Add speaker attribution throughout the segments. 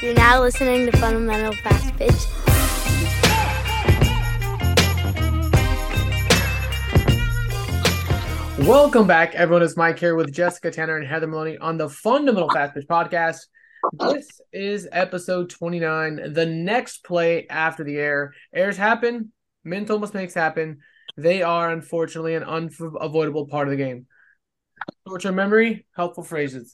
Speaker 1: You're now listening to Fundamental Fast Pitch.
Speaker 2: Welcome back, everyone. It's Mike here with Jessica Tanner and Heather Maloney on the Fundamental Fast Pitch podcast. This is episode 29. The next play after the air. Errors happen, mental mistakes happen. They are unfortunately an unavoidable part of the game. Short-term memory, helpful phrases.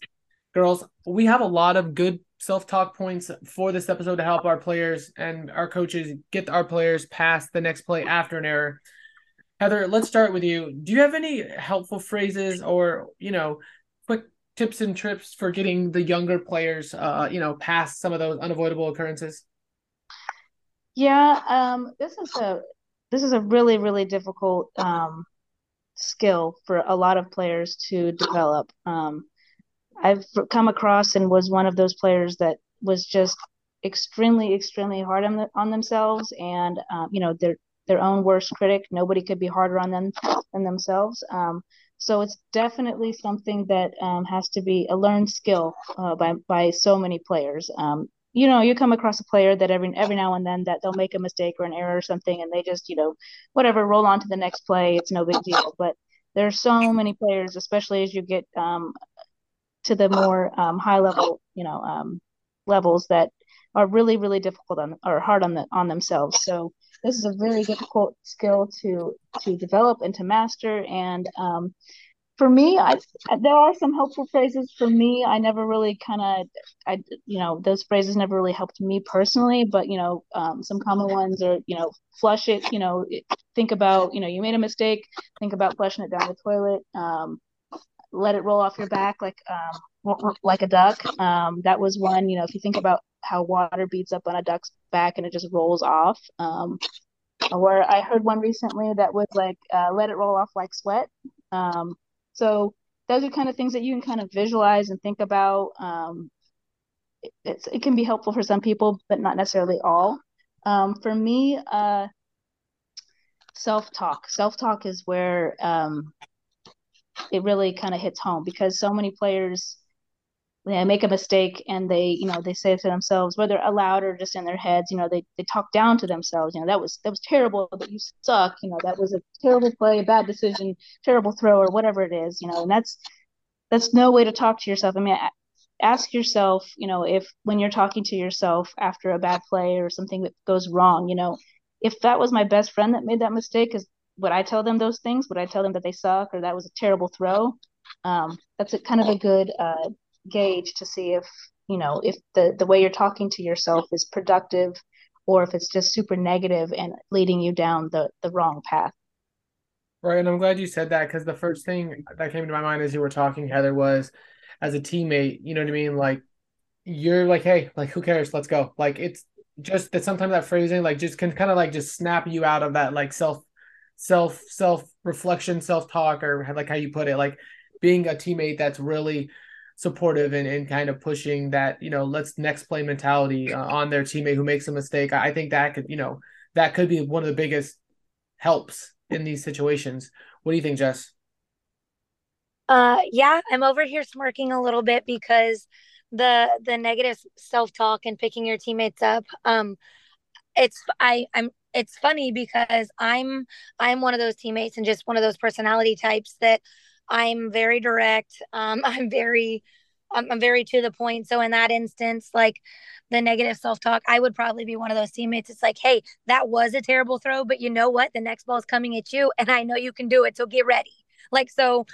Speaker 2: Girls, we have a lot of good self-talk points for this episode to help our players and our coaches get our players past the next play after an error. Heather, let's start with you. Do you have any helpful phrases or, you know, quick tips and trips for getting the younger players, uh, you know, past some of those unavoidable occurrences?
Speaker 3: Yeah, um, this is a this is a really really difficult um, skill for a lot of players to develop. Um, I've come across and was one of those players that was just extremely extremely hard on the, on themselves and um, you know their their own worst critic. Nobody could be harder on them than themselves. Um, so it's definitely something that um, has to be a learned skill uh, by by so many players. Um, you know you come across a player that every every now and then that they'll make a mistake or an error or something and they just you know whatever roll on to the next play. It's no big deal. But there's so many players especially as you get um, to the more um, high level, you know, um, levels that are really, really difficult on or hard on the on themselves. So this is a very difficult skill to to develop and to master. And um, for me, I there are some helpful phrases. For me, I never really kind of, I you know, those phrases never really helped me personally. But you know, um, some common ones are, you know, flush it. You know, think about, you know, you made a mistake. Think about flushing it down the toilet. Let it roll off your back like um, like a duck. Um, that was one. You know, if you think about how water beats up on a duck's back and it just rolls off. Um, or I heard one recently that was like uh, let it roll off like sweat. Um, so those are kind of things that you can kind of visualize and think about. Um, it, it can be helpful for some people, but not necessarily all. Um, for me, uh, self talk. Self talk is where um, it really kind of hits home because so many players they make a mistake and they you know they say to themselves whether aloud or just in their heads you know they, they talk down to themselves you know that was that was terrible but you suck you know that was a terrible play a bad decision terrible throw or whatever it is you know and that's that's no way to talk to yourself. I mean ask yourself you know if when you're talking to yourself after a bad play or something that goes wrong you know if that was my best friend that made that mistake is would I tell them those things? Would I tell them that they suck or that was a terrible throw? Um, that's a kind of a good uh, gauge to see if you know if the the way you're talking to yourself is productive or if it's just super negative and leading you down the the wrong path.
Speaker 2: Right, and I'm glad you said that because the first thing that came to my mind as you were talking, Heather, was as a teammate, you know what I mean? Like you're like, hey, like who cares? Let's go. Like it's just that sometimes that phrasing like just can kind of like just snap you out of that like self self self reflection, self talk, or like how you put it, like being a teammate that's really supportive and, and kind of pushing that you know let's next play mentality uh, on their teammate who makes a mistake. I think that could you know that could be one of the biggest helps in these situations. What do you think, Jess?
Speaker 4: Uh, yeah, I'm over here smirking a little bit because the the negative self talk and picking your teammates up. Um, it's I I'm it's funny because I'm I'm one of those teammates and just one of those personality types that I'm very direct. Um, I'm very I'm, I'm very to the point. So in that instance, like the negative self talk, I would probably be one of those teammates. It's like, hey, that was a terrible throw, but you know what? The next ball is coming at you, and I know you can do it. So get ready. Like so,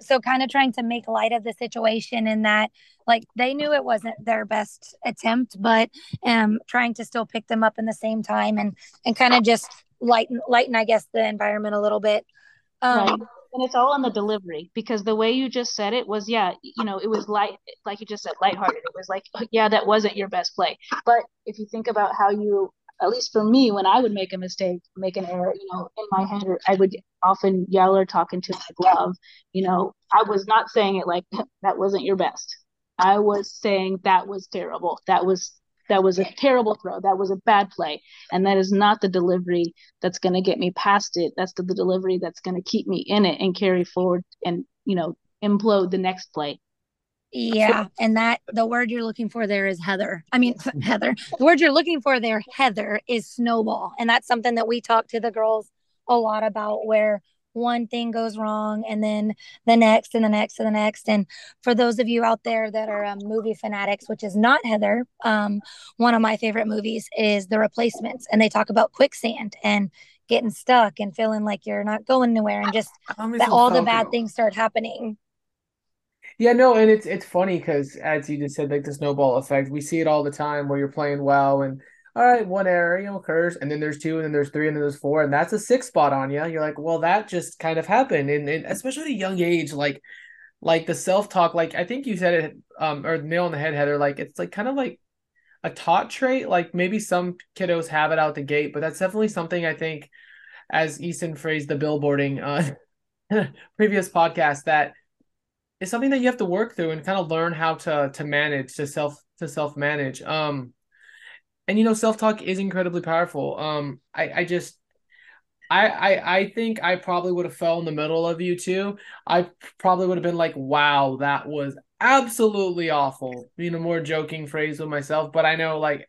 Speaker 4: so kind of trying to make light of the situation in that like they knew it wasn't their best attempt but um trying to still pick them up in the same time and and kind of just lighten lighten i guess the environment a little bit.
Speaker 3: Um right. and it's all on the delivery because the way you just said it was yeah you know it was light like you just said lighthearted. It was like yeah that wasn't your best play. But if you think about how you at least for me, when I would make a mistake, make an error, you know, in my head, I would often yell or talk into my glove. You know, I was not saying it like that wasn't your best. I was saying that was terrible. That was that was a terrible throw. That was a bad play. And that is not the delivery that's going to get me past it. That's the, the delivery that's going to keep me in it and carry forward and, you know, implode the next play
Speaker 4: Yeah, and that the word you're looking for there is Heather. I mean Heather. The word you're looking for there, Heather, is snowball. And that's something that we talk to the girls a lot about where one thing goes wrong and then the next and the next and the next and for those of you out there that are um, movie fanatics which is not heather um, one of my favorite movies is the replacements and they talk about quicksand and getting stuck and feeling like you're not going anywhere and just that all the bad things start happening
Speaker 2: yeah, no, and it's it's funny because as you just said, like the snowball effect, we see it all the time where you're playing well and all right, one error, you know, occurs, and then there's two, and then there's three, and then there's four, and that's a six spot on you. You're like, well, that just kind of happened, and, and especially at a young age, like like the self talk, like I think you said it, um, or nail on the head, Heather. Like it's like kind of like a taught trait. Like maybe some kiddos have it out the gate, but that's definitely something I think, as Easton phrased the billboarding uh previous podcast that it's something that you have to work through and kind of learn how to to manage to self to self manage um and you know self talk is incredibly powerful um i i just I, I I think I probably would have fell in the middle of you too. I probably would have been like, "Wow, that was absolutely awful." You know, more joking phrase with myself, but I know like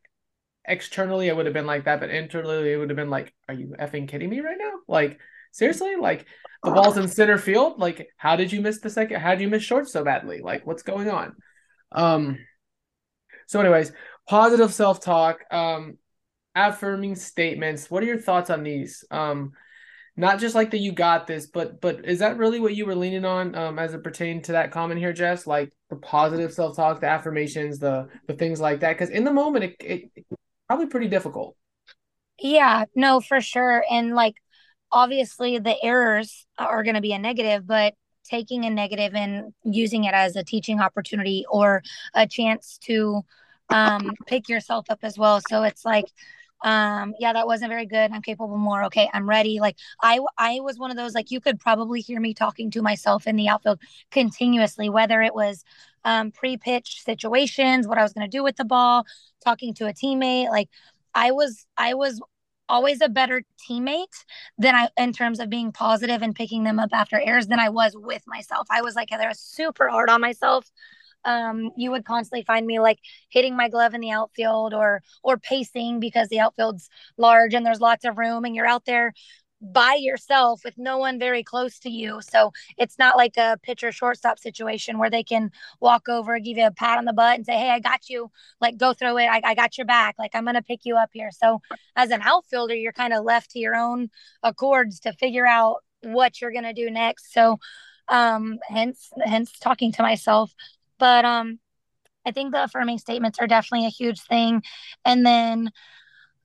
Speaker 2: externally I would have been like that, but internally it would have been like, "Are you effing kidding me right now?" Like seriously, like the ball's in center field. Like, how did you miss the second? How did you miss short so badly? Like, what's going on? Um. So, anyways, positive self talk, um, affirming statements. What are your thoughts on these? Um, not just like that you got this, but but is that really what you were leaning on um, as it pertained to that comment here, Jess? Like the positive self talk, the affirmations, the the things like that. Because in the moment, it, it, it probably pretty difficult.
Speaker 4: Yeah, no, for sure. And like obviously the errors are going to be a negative, but taking a negative and using it as a teaching opportunity or a chance to um, pick yourself up as well. So it's like, um, yeah, that wasn't very good. I'm capable more. Okay, I'm ready. Like I, I was one of those. Like you could probably hear me talking to myself in the outfield continuously, whether it was um, pre-pitch situations, what I was going to do with the ball, talking to a teammate. Like I was, I was always a better teammate than I in terms of being positive and picking them up after errors than I was with myself. I was like was super hard on myself. Um, you would constantly find me like hitting my glove in the outfield or or pacing because the outfield's large and there's lots of room and you're out there by yourself with no one very close to you. So it's not like a pitcher shortstop situation where they can walk over, give you a pat on the butt and say, Hey, I got you. Like, go throw it. I, I got your back. Like, I'm going to pick you up here. So as an outfielder, you're kind of left to your own accords to figure out what you're going to do next. So, um, hence, hence talking to myself. But, um, I think the affirming statements are definitely a huge thing. And then,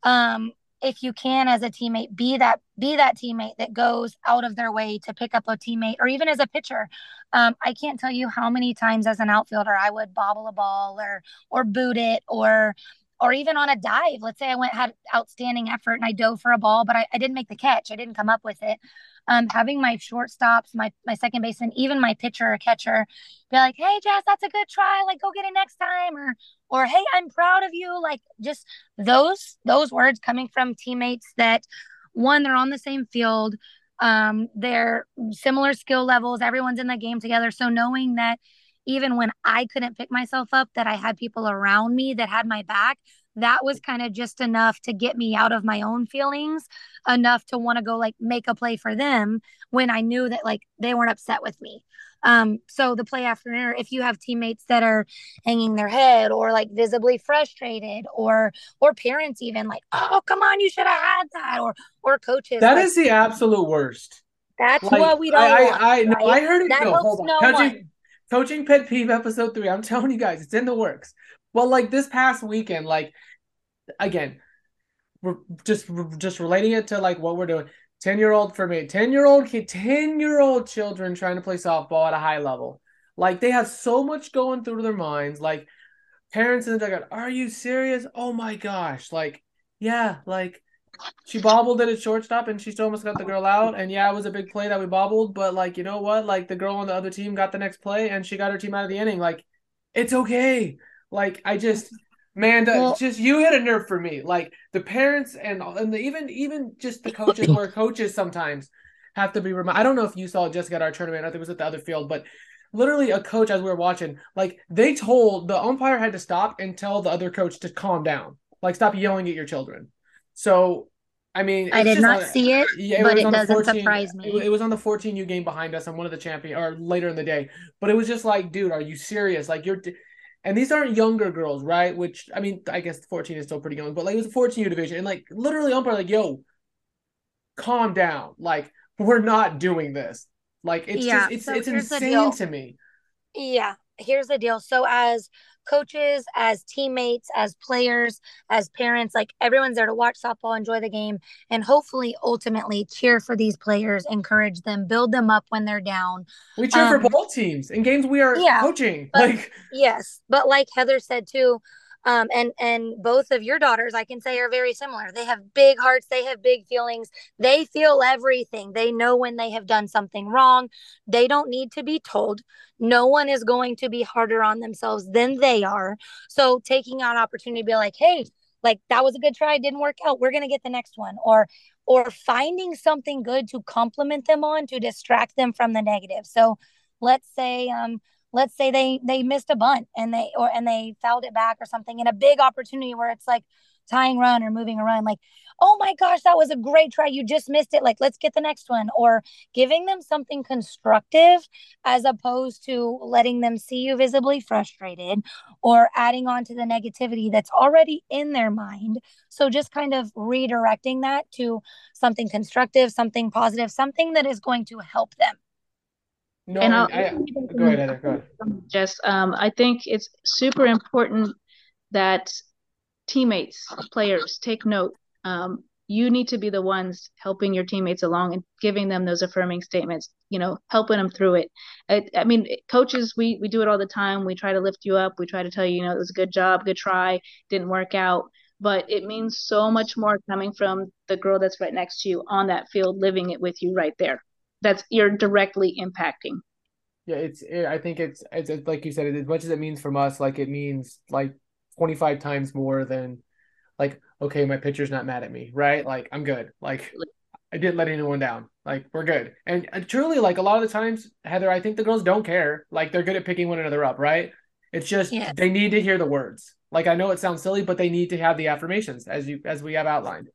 Speaker 4: um, if you can as a teammate be that be that teammate that goes out of their way to pick up a teammate or even as a pitcher. Um, i can't tell you how many times as an outfielder i would bobble a ball or or boot it or or even on a dive. Let's say i went had outstanding effort and i dove for a ball but i, I didn't make the catch. I didn't come up with it. Um, having my shortstops my my second baseman even my pitcher or catcher be like hey jess that's a good try. Like go get it next time. Or or hey i'm proud of you. Like just those those words coming from teammates that one they're on the same field um they're similar skill levels everyone's in the game together. So knowing that even when i couldn't pick myself up that i had people around me that had my back that was kind of just enough to get me out of my own feelings enough to want to go like make a play for them when i knew that like they weren't upset with me um, so the play after error, if you have teammates that are hanging their head or like visibly frustrated or or parents even like, oh come on, you should have had that, or or coaches.
Speaker 2: That
Speaker 4: like,
Speaker 2: is the absolute worst.
Speaker 4: That's like, what we don't I,
Speaker 2: want. I, I, no, I heard it.
Speaker 4: That
Speaker 2: no, hold on.
Speaker 4: No one.
Speaker 2: Coaching pet peeve episode three. I'm telling you guys, it's in the works. Well, like this past weekend, like again, we're just just relating it to like what we're doing. 10 year old for me 10 year old kid 10 year old children trying to play softball at a high level like they have so much going through their minds like parents in the dugout are you serious oh my gosh like yeah like she bobbled it at shortstop and she still almost got the girl out and yeah it was a big play that we bobbled but like you know what like the girl on the other team got the next play and she got her team out of the inning like it's okay like i just Man, well, just you hit a nerve for me. Like the parents and and the, even even just the coaches, where coaches sometimes have to be reminded. I don't know if you saw Jessica at our tournament. I think it was at the other field, but literally a coach as we were watching, like they told the umpire had to stop and tell the other coach to calm down, like stop yelling at your children. So, I mean,
Speaker 4: I did not
Speaker 2: on-
Speaker 4: see it,
Speaker 2: yeah,
Speaker 4: but it doesn't
Speaker 2: 14
Speaker 4: surprise me.
Speaker 2: it was on the 14U game behind us on one of the champion or later in the day. But it was just like, dude, are you serious? Like you're and these aren't younger girls, right? Which I mean, I guess 14 is still pretty young, but like it was a 14U division. And like literally umpire like, yo, calm down. Like, we're not doing this. Like it's
Speaker 4: Yeah,
Speaker 2: just it's
Speaker 4: so
Speaker 2: it's insane to me.
Speaker 4: Yeah, here's the deal. So as coaches, as teammates, as players, as parents, like everyone's there to watch softball, enjoy the game, and hopefully ultimately cheer for these players, encourage them, build them up when they're down.
Speaker 2: We cheer
Speaker 4: Um,
Speaker 2: for both teams in games we are
Speaker 4: yeah,
Speaker 2: coaching.
Speaker 4: but-
Speaker 2: like
Speaker 4: Yes, but like Heather said too, um, and and both of your daughters, I can say, are very similar. They have big hearts. They have big feelings. They feel everything. They know when they have done something wrong. They don't need to be told. No one is going to be harder on themselves than they are. So taking an opportunity to be like, hey, like that was a good try, didn't work out. We're gonna get the next one, or or finding something good to compliment them on to distract them from the negative. So let's say um let's say they they missed a bunt and they or and they fouled it back or something in a big opportunity where it's like tying run or moving a run like oh my gosh that was a great try. You just missed it. Like let's get the next one. Or giving them something constructive as opposed to letting them see you visibly frustrated or adding on to the negativity that's already in their mind. So just kind of redirecting that to something constructive something positive something that is going to help them
Speaker 2: no,
Speaker 3: And
Speaker 2: I,
Speaker 3: I'll,
Speaker 2: I, go ahead, Heather. Go ahead.
Speaker 3: Jess, um, I think it's super important that teammates, players take note. Um, you need to be the ones helping your teammates along and giving them those affirming statements, you know, helping them through it. I, I mean, coaches, we, we do it all the time. We try to lift you up. We try to tell you, you know, it was a good job, good try, didn't work out. But it means so much more coming from the girl that's right next to you on that field, living it with you right there. That's you're directly impacting.
Speaker 2: Yeah, it's. It, I think it's, it's. It's like you said. As much as it means from us, like it means like twenty five times more than, like okay, my pitcher's not mad at me, right? Like I'm good. Like I didn't let anyone down. Like we're good. And uh, truly, like a lot of the times, Heather, I think the girls don't care. Like they're good at picking one another up, right? It's just
Speaker 4: Yes.
Speaker 2: they need to hear the words. Like I know it sounds silly, but they need to have the affirmations as you as we have outlined.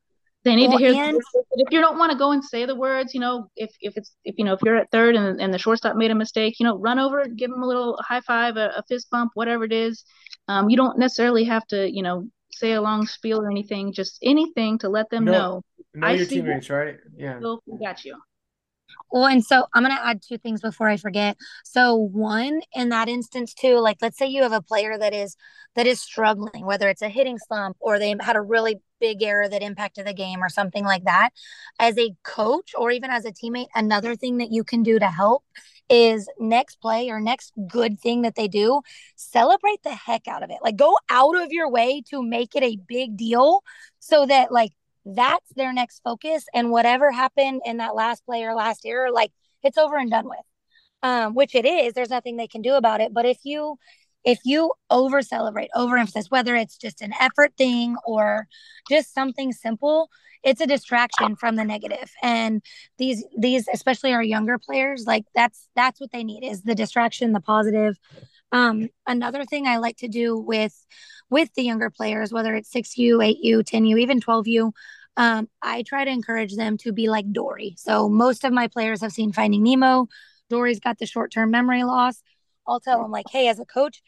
Speaker 3: They need
Speaker 4: Well,
Speaker 3: to hear.
Speaker 4: and-
Speaker 3: words. If you don't want to go and say the words, you know, if if it's if you know if you're at third and and the shortstop made a mistake, you know, run over, give him a little high five, a, a fist bump, whatever it is. Um, you don't necessarily have to, you know, say a long spiel or anything. Just anything to let them
Speaker 2: No.
Speaker 3: know.
Speaker 2: Know
Speaker 3: I
Speaker 2: your teammates, right? Yeah.
Speaker 3: We got you.
Speaker 4: Well, and so I'm going to add two things before I forget. So one, in that instance too, like let's say you have a player that is that is struggling, whether it's a hitting slump or they had a really big error that impacted the game or something like that. As a coach or even as a teammate, another thing that you can do to help is next play or next good thing that they do, celebrate the heck out of it. Like go out of your way to make it a big deal so that like that's their next focus and whatever happened in that last play or last year like it's over and done with. Um which it is there's nothing they can do about it but if you if you over celebrate overemphasize whether it's just an effort thing or just something simple it's a distraction from the negative. And these these especially our younger players like that's that's what they need is the distraction the positive. Um another thing i like to do with with the younger players whether it's 6u 8u 10u even 12u um, I try to encourage them to be like Dory. So most of my players have seen Finding Nemo. Dory's got the short-term memory loss. I'll tell them like, hey, as a coach,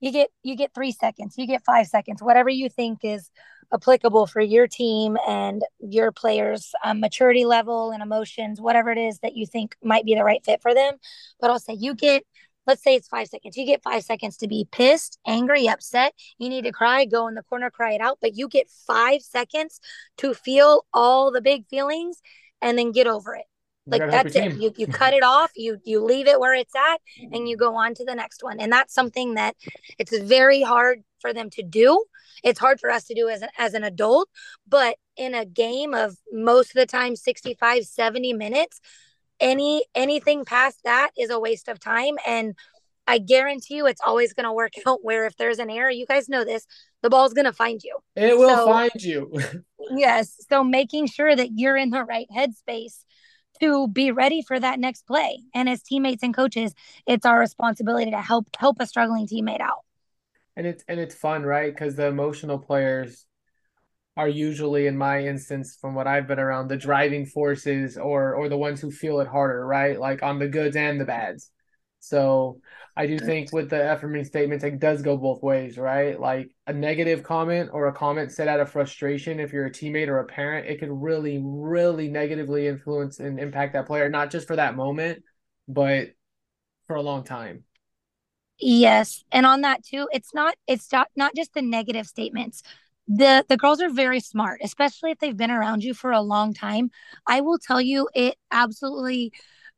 Speaker 4: you get you get three seconds, you get five seconds, whatever you think is applicable for your team and your players' um, maturity level and emotions, whatever it is that you think might be the right fit for them. But I'll say you get let's say it's five seconds. You get five seconds to be pissed, angry, upset. You need to cry, go in the corner, cry it out. But you get five seconds to feel all the big feelings and then get over it. Like that's it. You you cut it off, you you leave it where it's at and you go on to the next one. And that's something that it's very hard for them to do. It's hard for us to do as an, as an adult, but in a game of most of the time 65 70 minutes, any anything past that is a waste of time and I guarantee you it's always going to work out where if there's an error, you guys know this, the ball's going to find you.
Speaker 2: It will
Speaker 4: So-
Speaker 2: find you.
Speaker 4: Yes. So making sure that you're in the right headspace to be ready for that next play. And as teammates and coaches, it's our responsibility to help help a struggling teammate out.
Speaker 2: And it's and it's fun, right? Because the emotional players are usually, in my instance, from what I've been around, the driving forces or or the ones who feel it harder, right? Like on the goods and the bads. So I do think with the affirming statements, it does go both ways, right? Like a negative comment or a comment said out of frustration, if you're a teammate or a parent, it could really, really negatively influence and impact that player, not just for that moment, but for a long time.
Speaker 4: Yes, and on that too, it's not it's not not just the negative statements. The the girls are very smart, especially if they've been around you for a long time. I will tell you it absolutely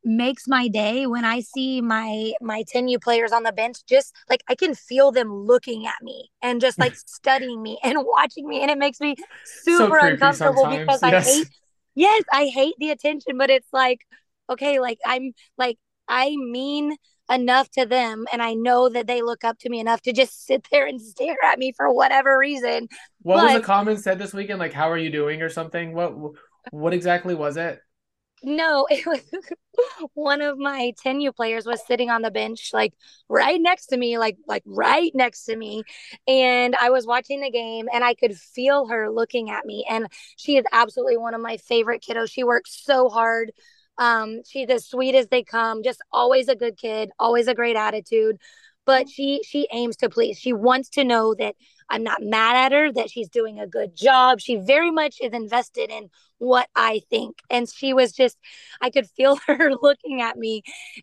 Speaker 4: makes my day when I see my my 10U players on the bench just like I can feel them looking at me and just like studying me and watching me and it makes me super so uncomfortable sometimes. because yes. I hate yes, I hate the attention but it's like okay, like I'm like I mean enough to them and I know that they look up to me enough to just sit there and stare at me for whatever reason.
Speaker 2: What but, was the comment said this weekend like how are you doing or something? What what exactly was it?
Speaker 4: No, it was one of my 10U players was sitting on the bench, like right next to me, like like right next to me. And I was watching the game and I could feel her looking at me. And she is absolutely one of my favorite kiddos. She works so hard. Um, she's as sweet as they come, just always a good kid, always a great attitude. But she she aims to please. She wants to know that I'm not mad at her, that she's doing a good job. She very much is invested in what I think. And she was just, I could feel her looking at me.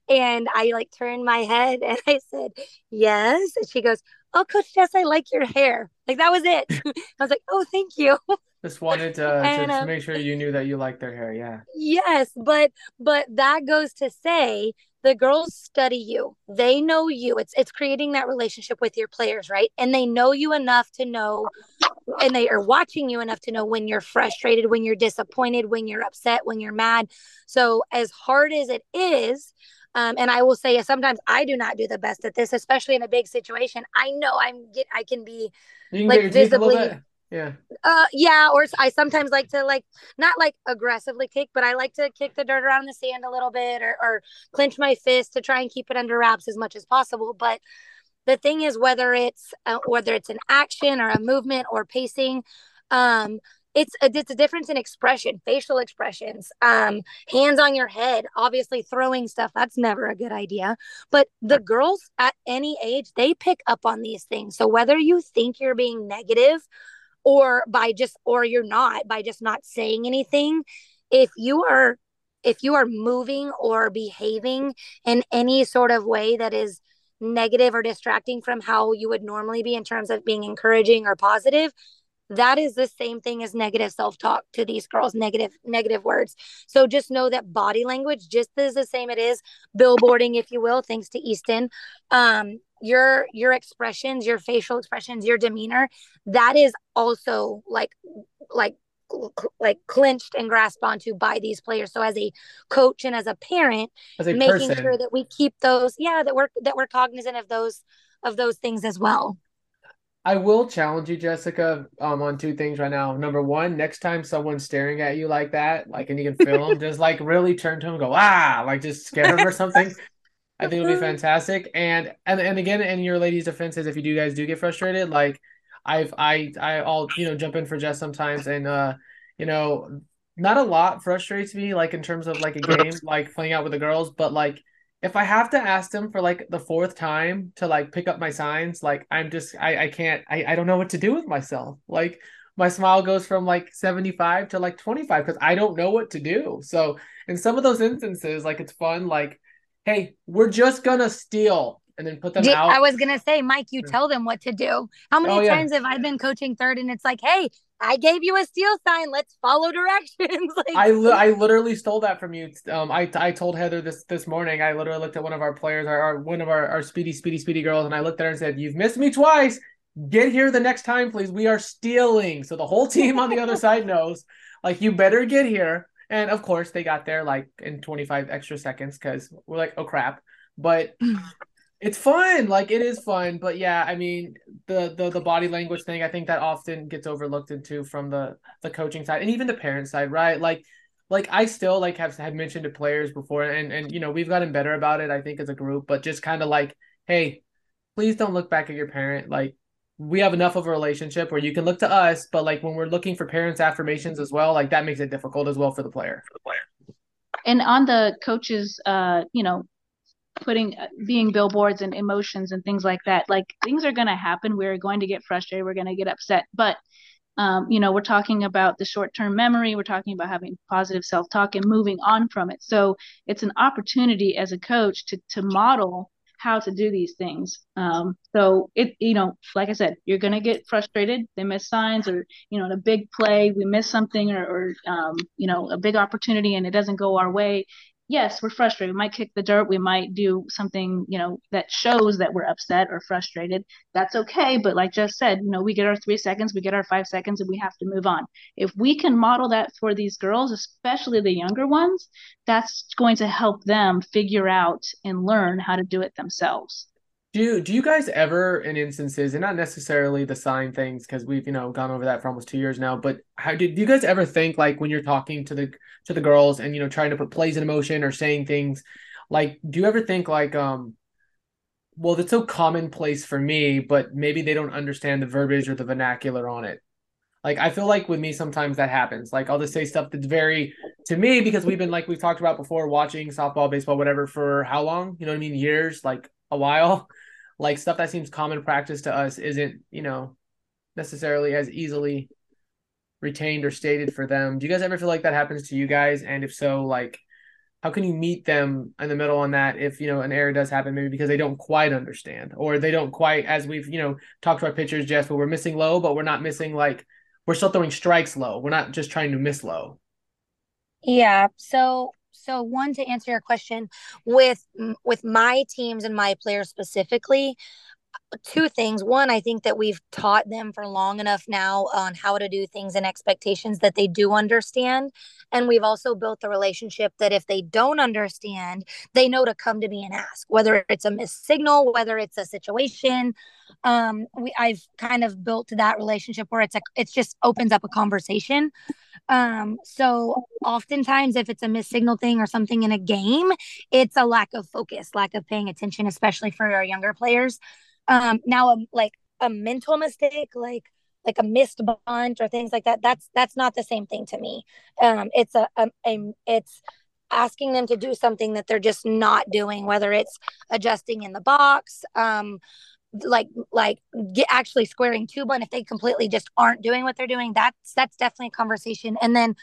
Speaker 4: And I like turned my head and I said, Yes. And she goes, Oh, Coach Jess, I like your hair. Like that was it. I was like, Oh, thank you.
Speaker 2: Just wanted to, and, to, to make sure you knew that you liked their hair. Yeah.
Speaker 4: Yes. But, but that goes to say the girls study you they know you it's it's creating that relationship with your players right and they know you enough to know and they are watching you enough to know when you're frustrated when you're disappointed when you're upset when you're mad so as hard as it is um, and I will say sometimes I do not do the best at this, especially in a big situation. I know I'm get I can be
Speaker 2: like visibly yeah.
Speaker 4: Uh yeah, or I sometimes like to like not like aggressively kick, but I like to kick the dirt around the sand a little bit or or clench my fist to try and keep it under wraps as much as possible, but the thing is whether it's uh, whether it's an action or a movement or pacing um it's a, it's a difference in expression facial expressions um hands on your head obviously throwing stuff that's never a good idea but the girls at any age they pick up on these things so whether you think you're being negative or by just or you're not by just not saying anything. If you are if you are moving or behaving in any sort of way that is negative or distracting from how you would normally be in terms of being encouraging or positive that is the same thing as negative self-talk to these girls negative negative words. So just know that body language just is the same it is. Billboarding if you will thanks to easton. Um your your expressions your facial expressions your demeanor that is also like like like clinched and grasped onto by these players so as a coach and as a parent as a making person. sure that we keep those yeah that we're that we're cognizant of those of those things as well
Speaker 2: I will challenge you, Jessica, um, on two things right now. Number one, next time someone's staring at you like that, like, and you can film, just like really turn to him and go, ah, like just scare him or something. I think it'll be fantastic. And and and again, in your ladies' defenses, if you do guys do get frustrated, like I've I I all you know jump in for Jess sometimes, and uh, you know, not a lot frustrates me like in terms of like a game, like playing out with the girls, but like if I have to ask them for like the fourth time to like pick up my signs, like I'm just I I can't I I don't know what to do with myself. Like my smile goes from like 75 to like 25 because I don't know what to do. So in some of those instances, like it's fun, like hey, we're just gonna steal and then put them Did, out.
Speaker 4: I was gonna say, Mike, you tell them what to do. How many oh, times yeah. have I been coaching third and it's like, hey, I gave you a steal sign. Let's follow directions.
Speaker 2: like, I li- I literally stole that from you. Um, I I told Heather this this morning. I literally looked at one of our players, our, our one of our, our speedy speedy speedy girls, and I looked at her and said, "You've missed me twice. Get here the next time, please. We are stealing." So the whole team on the other side knows, like, you better get here. And of course, they got there like in 25 extra seconds because we're like, oh crap. But mm-hmm. it's fun. Like it is fun. But yeah, I mean, the the the body language thing, I think that often gets overlooked into from the the coaching side and even the parent side, right? Like like I still like have had mentioned to players before, and and you know we've gotten better about it. I think as a group, but just kind of like, hey, please don't look back at your parent. Like we have enough of a relationship where you can look to us, but like when we're looking for parents' affirmations as well, like that makes it difficult as well for the player. For the player.
Speaker 3: And on the coaches, uh, you know, putting uh, being billboards and emotions and things like that, like things are going to happen. We're going to get frustrated. We're going to get upset, but um, you know, we're talking about the short term memory, we're talking about having positive self talk and moving on from it. So it's an opportunity as a coach to, to model how to do these things. Um, so it, you know, like I said, you're to get frustrated. They miss signs or, you know, in a big play, we miss something or, or um, you know, a big opportunity and it doesn't go our way yes, we're frustrated. We might kick the dirt. We might do something, you know, that shows that we're upset or frustrated. That's okay. But like just said, you know, we get our three seconds, we get our five seconds, and we have to move on. If we can model that for these girls, especially the younger ones, that's going to help them figure out and learn how to do it themselves.
Speaker 2: Do do you guys ever in instances, and not necessarily the sign things, because we've you know gone over that for almost two years now, but how did do you guys ever think like when you're talking to the to the girls and you know trying to put plays in motion or saying things, like do you ever think like um, well that's so commonplace for me, but maybe they don't understand the verbiage or the vernacular on it. Like I feel like with me sometimes that happens. Like I'll just say stuff that's very to me because we've been like we've talked about before watching softball, baseball, whatever for how long? You know what I mean? Years, like a while like stuff that seems common practice to us isn't you know necessarily as easily retained or stated for them. Do you guys ever feel like that happens to you guys? And if so like how can you meet them in the middle on that if you know an error does happen maybe because they don't quite understand or they don't quite as we've you know talked to our pitchers jess but we're missing low but we're not missing like we're still throwing strikes low. We're not just trying to miss low.
Speaker 4: Yeah. So so one to answer your question with with my teams and my players specifically two things. One i think that we've taught them for long enough now on how to do things and expectations that they do understand. And we've also built the relationship that if they don't understand they know to come to me and ask whether it's a missed signal whether it's a situation. Um we i've kind of built that relationship where it's a it's just opens up a conversation. Um so oftentimes if it's a missed signal thing or something in a game it's a lack of focus lack of paying attention especially for our younger players um now um, like a mental mistake like like a missed bunt or things like that that's that's not the same thing to me. Um it's a, a, a it's asking them to do something that they're just not doing whether it's adjusting in the box um like like get actually squaring two but if they completely just aren't doing what they're doing. That's that's definitely a conversation. And then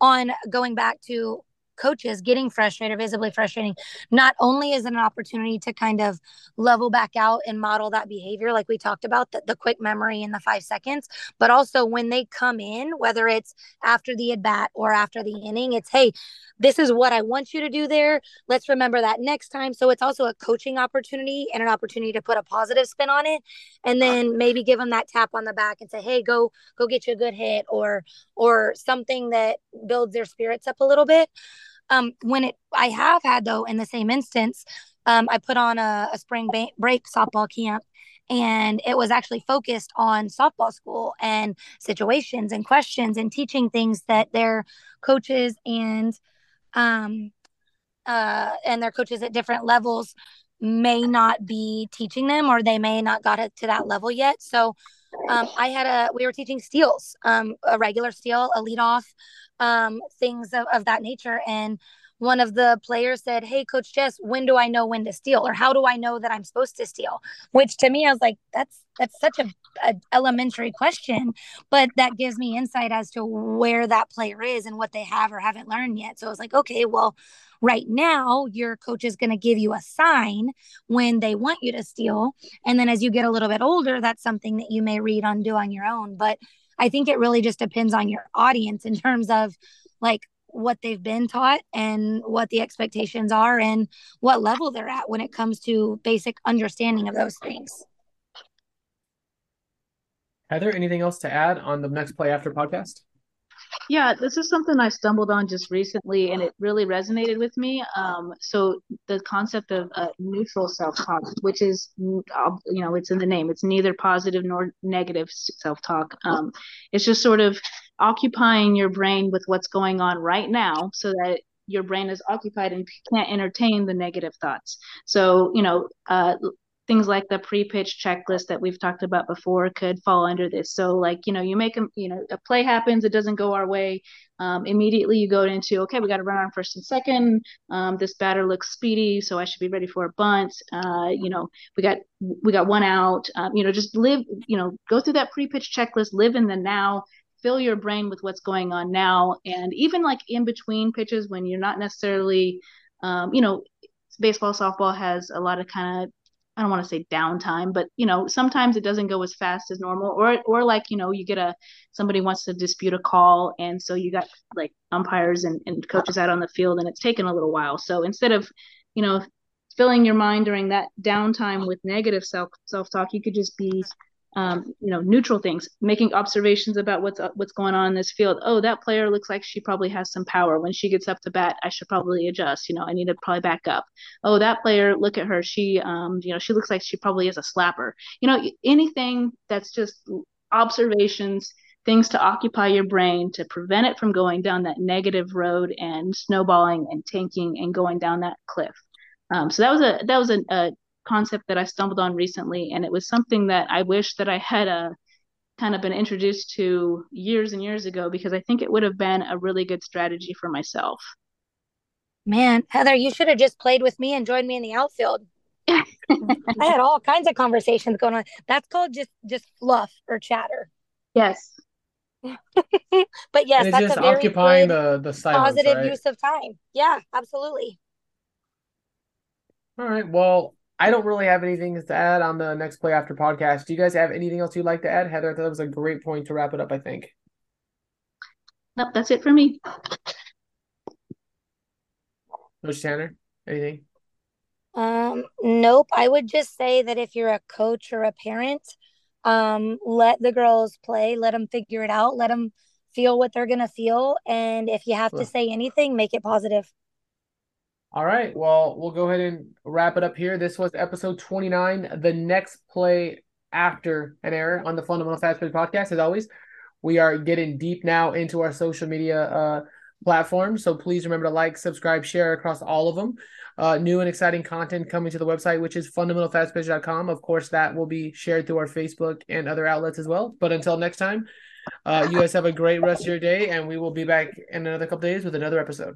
Speaker 4: on going back to coaches getting frustrated, visibly frustrating, not only is it an opportunity to kind of level back out and model that behavior, like we talked about, the, the quick memory in the five seconds, but also when they come in, whether it's after the at bat or after the inning, it's, hey, this is what I want you to do there. Let's remember that next time. So it's also a coaching opportunity and an opportunity to put a positive spin on it. And then maybe give them that tap on the back and say, hey, go, go get you a good hit or, or something that builds their spirits up a little bit. Um, when it, I have had though, in the same instance, um, I put on a, a spring ba- break softball camp and it was actually focused on softball school and situations and questions and teaching things that their coaches and um uh and their coaches at different levels may not be teaching them or they may not got it to that level yet. So um, I had a we were teaching steals, um, a regular steal, a lead off, um, things of, of that nature. And one of the players said, Hey, Coach Jess, when do I know when to steal? Or how do I know that I'm supposed to steal? Which to me, I was like, that's that's such a, a elementary question, but that gives me insight as to where that player is and what they have or haven't learned yet. So I was like, okay, well, right now your coach is going to give you a sign when they want you to steal. And then as you get a little bit older, that's something that you may read on do on your own. But I think it really just depends on your audience in terms of like what they've been taught and what the expectations are and what level they're at when it comes to basic understanding of those things.
Speaker 2: Heather, anything else to add on the next play after podcast?
Speaker 3: Yeah, this is something I stumbled on just recently, and it really resonated with me. Um, so the concept of uh, neutral self-talk, which is, you know, it's in the name. It's neither positive nor negative self-talk. Um, it's just sort of occupying your brain with what's going on right now so that your brain is occupied and can't entertain the negative thoughts. So, you know, uh, things like the pre-pitch checklist that we've talked about before could fall under this. So like, you know, you make a you know, a play happens, it doesn't go our way. Um, immediately you go into, okay, we got to run on first and second. Um, this batter looks speedy, so I should be ready for a bunt. Uh, you know, we got, we got one out, um, you know, just live, you know, go through that pre-pitch checklist, live in the now, fill your brain with what's going on now. And even like in between pitches when you're not necessarily, um, you know, baseball, softball has a lot of kind of I don't want to say downtime, but you know, sometimes it doesn't go as fast as normal, or or like you know, you get a somebody wants to dispute a call, and so you got like umpires and, and coaches out on the field, and it's taken a little while. So instead of, you know, filling your mind during that downtime with negative self self talk, you could just be um, you know, neutral things, making observations about what's uh, what's going on in this field. Oh, that player looks like she probably has some power. When she gets up to bat, I should probably adjust. You know, I need to probably back up. Oh, that player, look at her. She, um, you know, she looks like she probably is a slapper. You know, anything that's just observations, things to occupy your brain to prevent it from going down that negative road and snowballing and tanking and going down that cliff. Um, so that was a that was a, a concept that I stumbled on recently, and it was something that I wish that I had a uh, kind of been introduced to years and years ago because I think it would have been a really good strategy for myself.
Speaker 4: Man, Heather, you should have just played with me and joined me in the outfield. I had all kinds of conversations going on. That's called just just fluff or chatter.
Speaker 3: Yes.
Speaker 4: but yes, that's
Speaker 2: just
Speaker 4: a very
Speaker 2: occupying the the silence,
Speaker 4: positive
Speaker 2: right?
Speaker 4: use of time. Yeah, absolutely.
Speaker 2: All right. Well, I don't really have anything to add on the next play after podcast. Do you guys have anything else you'd like to add, Heather? I thought that was a great point to wrap it up. I think.
Speaker 3: Nope, that's it for me.
Speaker 2: Coach Tanner, anything?
Speaker 4: Um, nope. I would just say that if you're a coach or a parent, um, let the girls play, let them figure it out, let them feel what they're gonna feel, and if you have to say anything, make it positive.
Speaker 2: All right. Well, we'll go ahead and wrap it up here. This was episode 29. The next play after an error on the Fundamental Fast Pitch podcast, as always, we are getting deep now into our social media uh, platforms. So please remember to like, subscribe, share across all of them. Uh, new and exciting content coming to the website, which is fundamentalfastpitch.com. Of course, that will be shared through our Facebook and other outlets as well. But until next time, uh, you guys have a great rest of your day, and we will be back in another couple days with another episode.